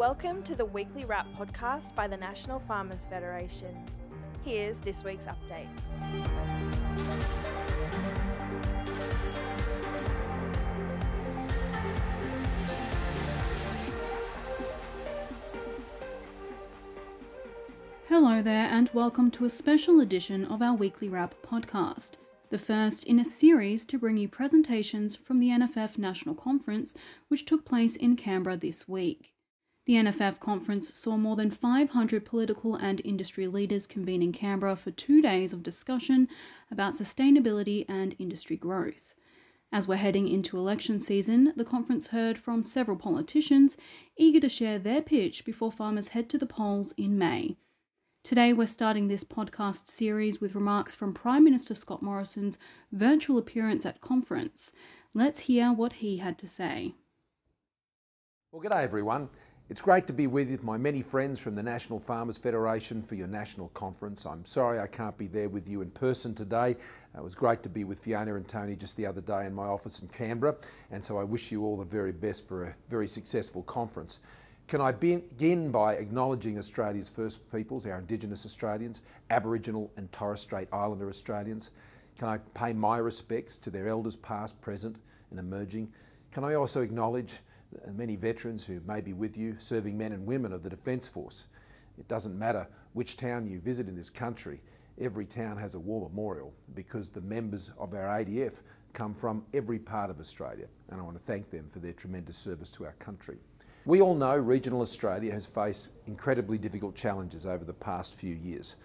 Welcome to the weekly wrap podcast by the National Farmers Federation. Here's this week's update. Hello there, and welcome to a special edition of our weekly wrap podcast, the first in a series to bring you presentations from the NFF National Conference, which took place in Canberra this week. The NFF conference saw more than 500 political and industry leaders convene in Canberra for two days of discussion about sustainability and industry growth. As we're heading into election season, the conference heard from several politicians eager to share their pitch before farmers head to the polls in May. Today, we're starting this podcast series with remarks from Prime Minister Scott Morrison's virtual appearance at conference. Let's hear what he had to say. Well, g'day everyone. It's great to be with you, my many friends from the National Farmers Federation for your national conference. I'm sorry I can't be there with you in person today. It was great to be with Fiona and Tony just the other day in my office in Canberra, and so I wish you all the very best for a very successful conference. Can I begin by acknowledging Australia's First Peoples, our Indigenous Australians, Aboriginal and Torres Strait Islander Australians? Can I pay my respects to their elders past, present and emerging? Can I also acknowledge many veterans who may be with you, serving men and women of the Defence Force? It doesn't matter which town you visit in this country, every town has a war memorial because the members of our ADF come from every part of Australia and I want to thank them for their tremendous service to our country. We all know regional Australia has faced incredibly difficult challenges over the past few years.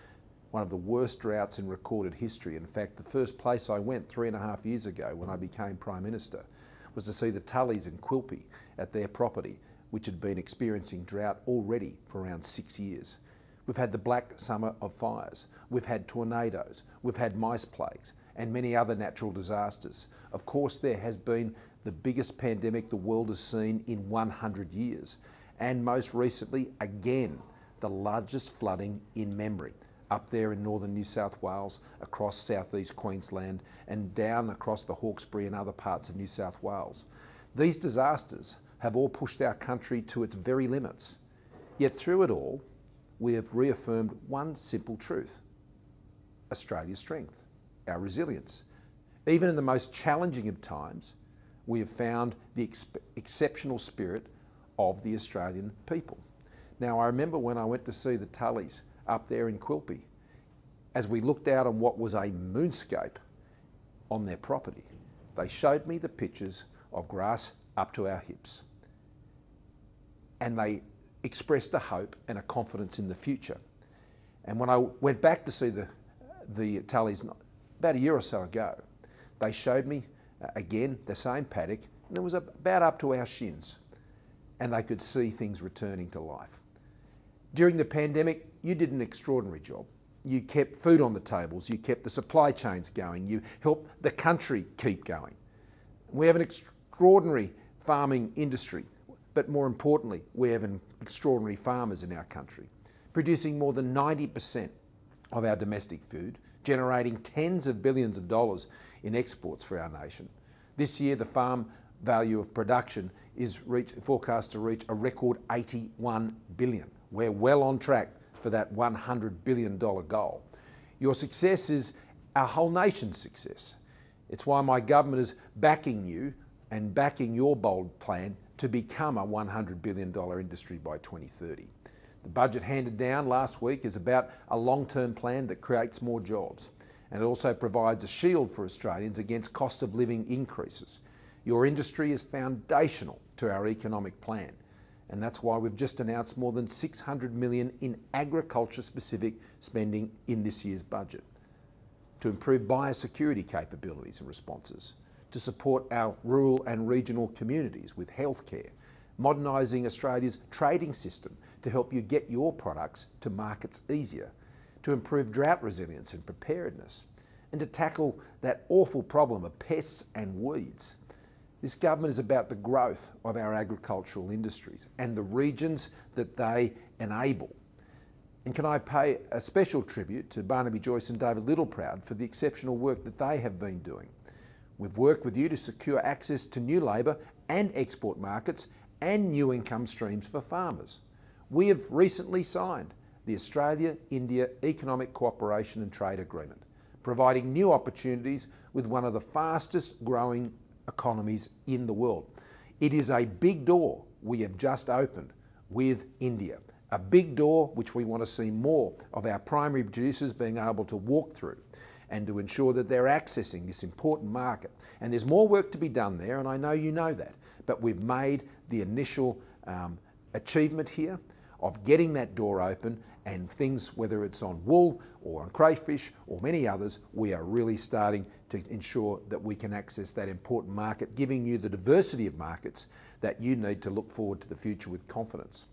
One of the worst droughts in recorded history. In fact, the first place I went three and a half years ago when I became Prime Minister was to see the Tullys in Quilpie at their property, which had been experiencing drought already for around six years. We've had the black summer of fires, we've had tornadoes, we've had mice plagues, and many other natural disasters. Of course, there has been the biggest pandemic the world has seen in 100 years. And most recently, again, the largest flooding in memory up there in northern New South Wales, across southeast Queensland, and down across the Hawkesbury and other parts of New South Wales. These disasters have all pushed our country to its very limits. Yet through it all, we have reaffirmed one simple truth Australia's strength, our resilience. Even in the most challenging of times, we have found the ex exceptional spirit of the Australian people. Now, I remember when I went to see the Tullys up there in Quilpie, as we looked out on what was a moonscape on their property, they showed me the pictures of grass up to our hips. And they expressed a hope and a confidence in the future. And when I went back to see the, the Tullys about a year or so ago, they showed me uh, again, the same paddock, and it was about up to our shins, and they could see things returning to life. During the pandemic, you did an extraordinary job. You kept food on the tables, you kept the supply chains going, you helped the country keep going. We have an extraordinary farming industry, but more importantly, we have extraordinary farmers in our country, producing more than 90% of our domestic food, generating tens of billions of dollars in exports for our nation. This year, the farm value of production is reach, forecast to reach a record 81 billion. We're well on track for that 100 billion dollar goal. Your success is our whole nation's success. It's why my government is backing you and backing your bold plan to become a $100 billion industry by 2030. The budget handed down last week is about a long-term plan that creates more jobs and it also provides a shield for Australians against cost of living increases. Your industry is foundational to our economic plan and that's why we've just announced more than 600 million in agriculture specific spending in this year's budget to improve biosecurity capabilities and responses, to support our rural and regional communities with healthcare, modernising Australia's trading system to help you get your products to markets easier, to improve drought resilience and preparedness, and to tackle that awful problem of pests and weeds. This government is about the growth of our agricultural industries and the regions that they enable. And can I pay a special tribute to Barnaby Joyce and David Littleproud for the exceptional work that they have been doing. We've worked with you to secure access to new labour and export markets and new income streams for farmers. We have recently signed the Australia India Economic Cooperation and Trade Agreement, providing new opportunities with one of the fastest growing economies in the world. It is a big door we have just opened with India. A big door which we want to see more of our primary producers being able to walk through and to ensure that they're accessing this important market. And there's more work to be done there, and I know you know that. But we've made the initial um, achievement here of getting that door open and things, whether it's on wool or on crayfish or many others, we are really starting to ensure that we can access that important market, giving you the diversity of markets that you need to look forward to the future with confidence.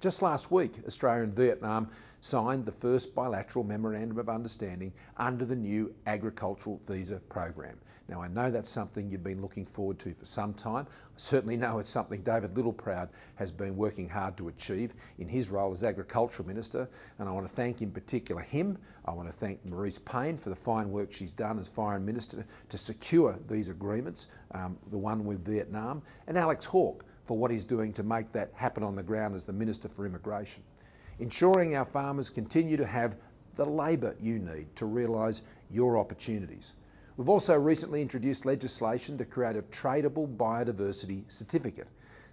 Just last week, Australia and Vietnam signed the first bilateral memorandum of understanding under the new agricultural visa program. Now, I know that's something you've been looking forward to for some time. I certainly know it's something David Littleproud has been working hard to achieve in his role as Agricultural Minister, and I want to thank in particular him. I want to thank Marise Payne for the fine work she's done as Foreign Minister to secure these agreements, um, the one with Vietnam, and Alex Hawke for what he's doing to make that happen on the ground as the Minister for Immigration. Ensuring our farmers continue to have the labour you need to realise your opportunities. We've also recently introduced legislation to create a tradable biodiversity certificate,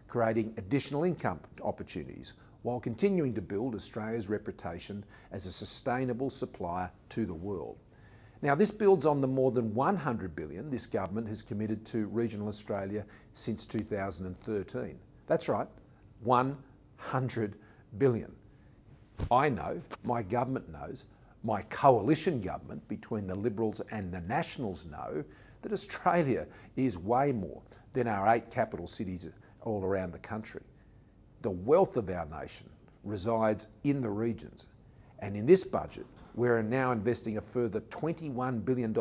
creating additional income opportunities while continuing to build Australia's reputation as a sustainable supplier to the world. Now, this builds on the more than 100 billion this government has committed to regional Australia since 2013. That's right, 100 billion. I know, my government knows, my coalition government between the Liberals and the Nationals know that Australia is way more than our eight capital cities all around the country. The wealth of our nation resides in the regions. And in this budget, we're now investing a further $21 billion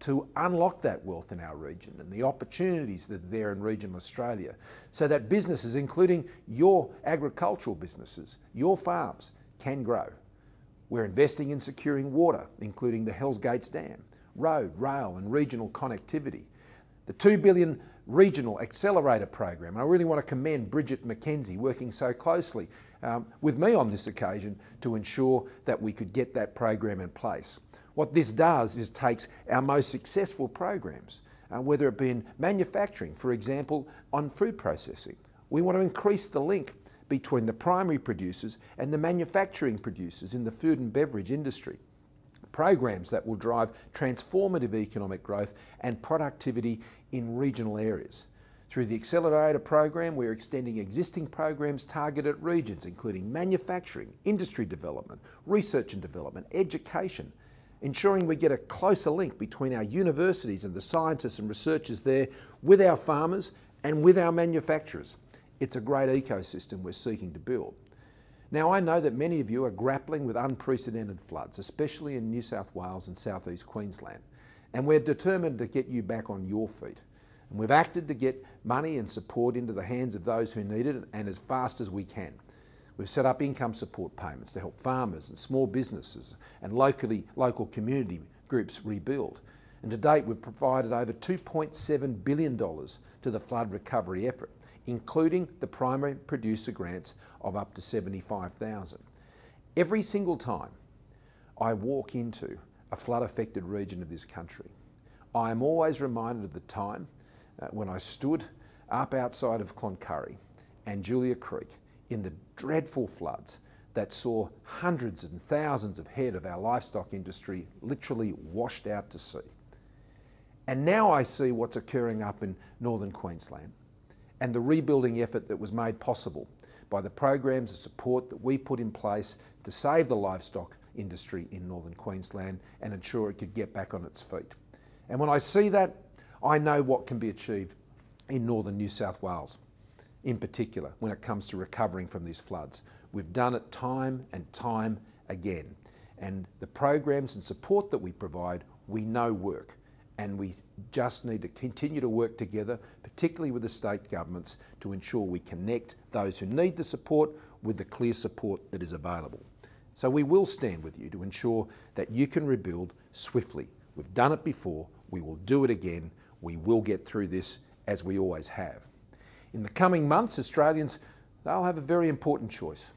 to unlock that wealth in our region and the opportunities that are there in regional Australia so that businesses, including your agricultural businesses, your farms, can grow. We're investing in securing water, including the Hells Gates Dam, road, rail and regional connectivity. The 2 billion regional accelerator program. And I really want to commend Bridget McKenzie working so closely um, with me on this occasion to ensure that we could get that program in place. What this does is takes our most successful programs, uh, whether it be in manufacturing, for example, on food processing. We want to increase the link between the primary producers and the manufacturing producers in the food and beverage industry. Programs that will drive transformative economic growth and productivity in regional areas. Through the Accelerator program, we're extending existing programs targeted at regions, including manufacturing, industry development, research and development, education, ensuring we get a closer link between our universities and the scientists and researchers there with our farmers and with our manufacturers. It's a great ecosystem we're seeking to build. Now, I know that many of you are grappling with unprecedented floods, especially in New South Wales and southeast Queensland, and we're determined to get you back on your feet. And we've acted to get money and support into the hands of those who need it and as fast as we can. We've set up income support payments to help farmers and small businesses and locally, local community groups rebuild. And to date, we've provided over $2.7 billion to the flood recovery effort including the primary producer grants of up to 75,000. Every single time I walk into a flood affected region of this country, I am always reminded of the time uh, when I stood up outside of Cloncurry and Julia Creek in the dreadful floods that saw hundreds and thousands of head of our livestock industry literally washed out to sea. And now I see what's occurring up in northern Queensland and the rebuilding effort that was made possible by the programs of support that we put in place to save the livestock industry in northern Queensland and ensure it could get back on its feet. And when I see that, I know what can be achieved in northern New South Wales, in particular, when it comes to recovering from these floods. We've done it time and time again. And the programs and support that we provide, we know work and we just need to continue to work together, particularly with the state governments, to ensure we connect those who need the support with the clear support that is available. So we will stand with you to ensure that you can rebuild swiftly. We've done it before, we will do it again, we will get through this as we always have. In the coming months, Australians, they'll have a very important choice.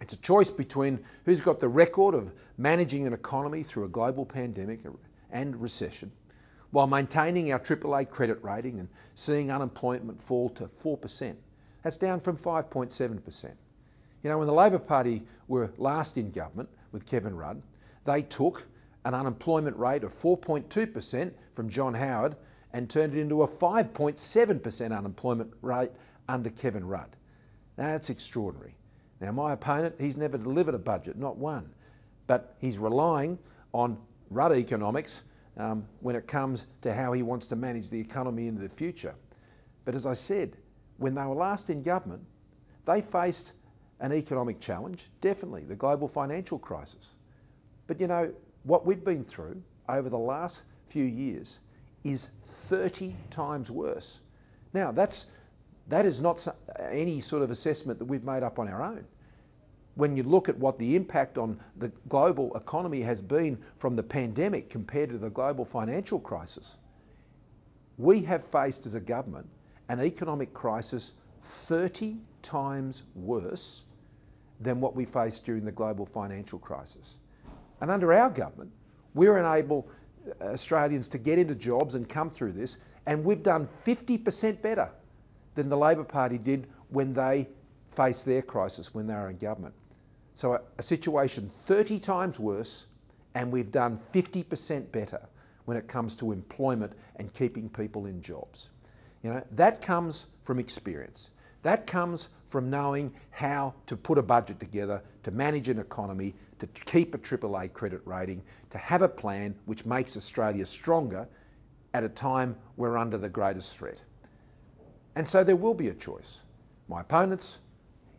It's a choice between who's got the record of managing an economy through a global pandemic and recession while maintaining our AAA credit rating and seeing unemployment fall to 4%. That's down from 5.7%. You know, when the Labor Party were last in government with Kevin Rudd, they took an unemployment rate of 4.2% from John Howard and turned it into a 5.7% unemployment rate under Kevin Rudd. Now, that's extraordinary. Now, my opponent, he's never delivered a budget, not one, but he's relying on Rudd economics um, when it comes to how he wants to manage the economy into the future. But as I said, when they were last in government, they faced an economic challenge, definitely, the global financial crisis. But you know, what we've been through over the last few years is 30 times worse. Now, that's, that is not any sort of assessment that we've made up on our own. When you look at what the impact on the global economy has been from the pandemic compared to the global financial crisis, we have faced as a government an economic crisis 30 times worse than what we faced during the global financial crisis. And under our government, we're enable uh, Australians to get into jobs and come through this, and we've done 50% better than the Labor Party did when they faced their crisis when they were in government. So a, a situation 30 times worse, and we've done 50% better when it comes to employment and keeping people in jobs. You know, that comes from experience. That comes from knowing how to put a budget together, to manage an economy, to keep a AAA credit rating, to have a plan which makes Australia stronger at a time we're under the greatest threat. And so there will be a choice. My opponents,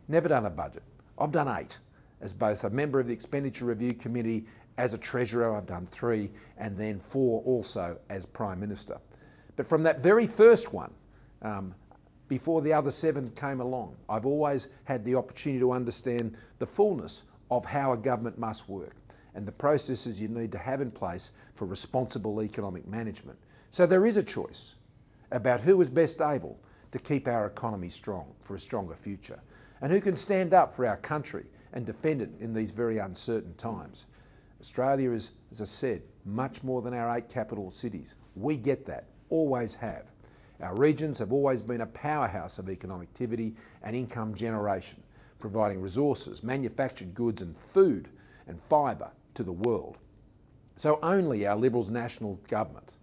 never done a budget. I've done eight. As both a member of the Expenditure Review Committee, as a Treasurer, I've done three, and then four also as Prime Minister. But from that very first one, um, before the other seven came along. I've always had the opportunity to understand the fullness of how a government must work and the processes you need to have in place for responsible economic management. So there is a choice about who is best able to keep our economy strong for a stronger future and who can stand up for our country and defend it in these very uncertain times. Australia is, as I said, much more than our eight capital cities. We get that, always have. Our regions have always been a powerhouse of economic activity and income generation, providing resources, manufactured goods and food and fibre to the world. So only our Liberals national government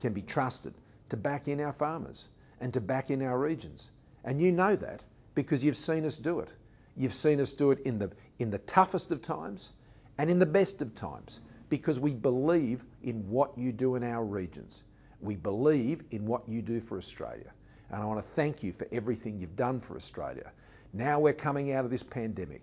can be trusted to back in our farmers and to back in our regions. And you know that because you've seen us do it. You've seen us do it in the, in the toughest of times and in the best of times because we believe in what you do in our regions. We believe in what you do for Australia. And I want to thank you for everything you've done for Australia. Now we're coming out of this pandemic.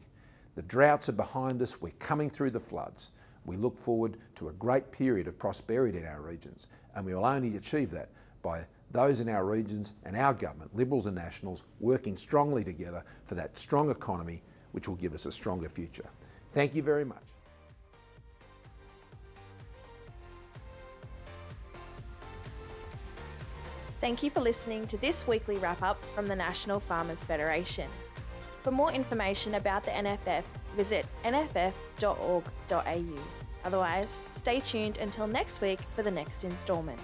The droughts are behind us. We're coming through the floods. We look forward to a great period of prosperity in our regions. And we will only achieve that by those in our regions and our government, Liberals and Nationals, working strongly together for that strong economy which will give us a stronger future. Thank you very much. Thank you for listening to this weekly wrap up from the National Farmers Federation. For more information about the NFF, visit nff.org.au. Otherwise, stay tuned until next week for the next instalment.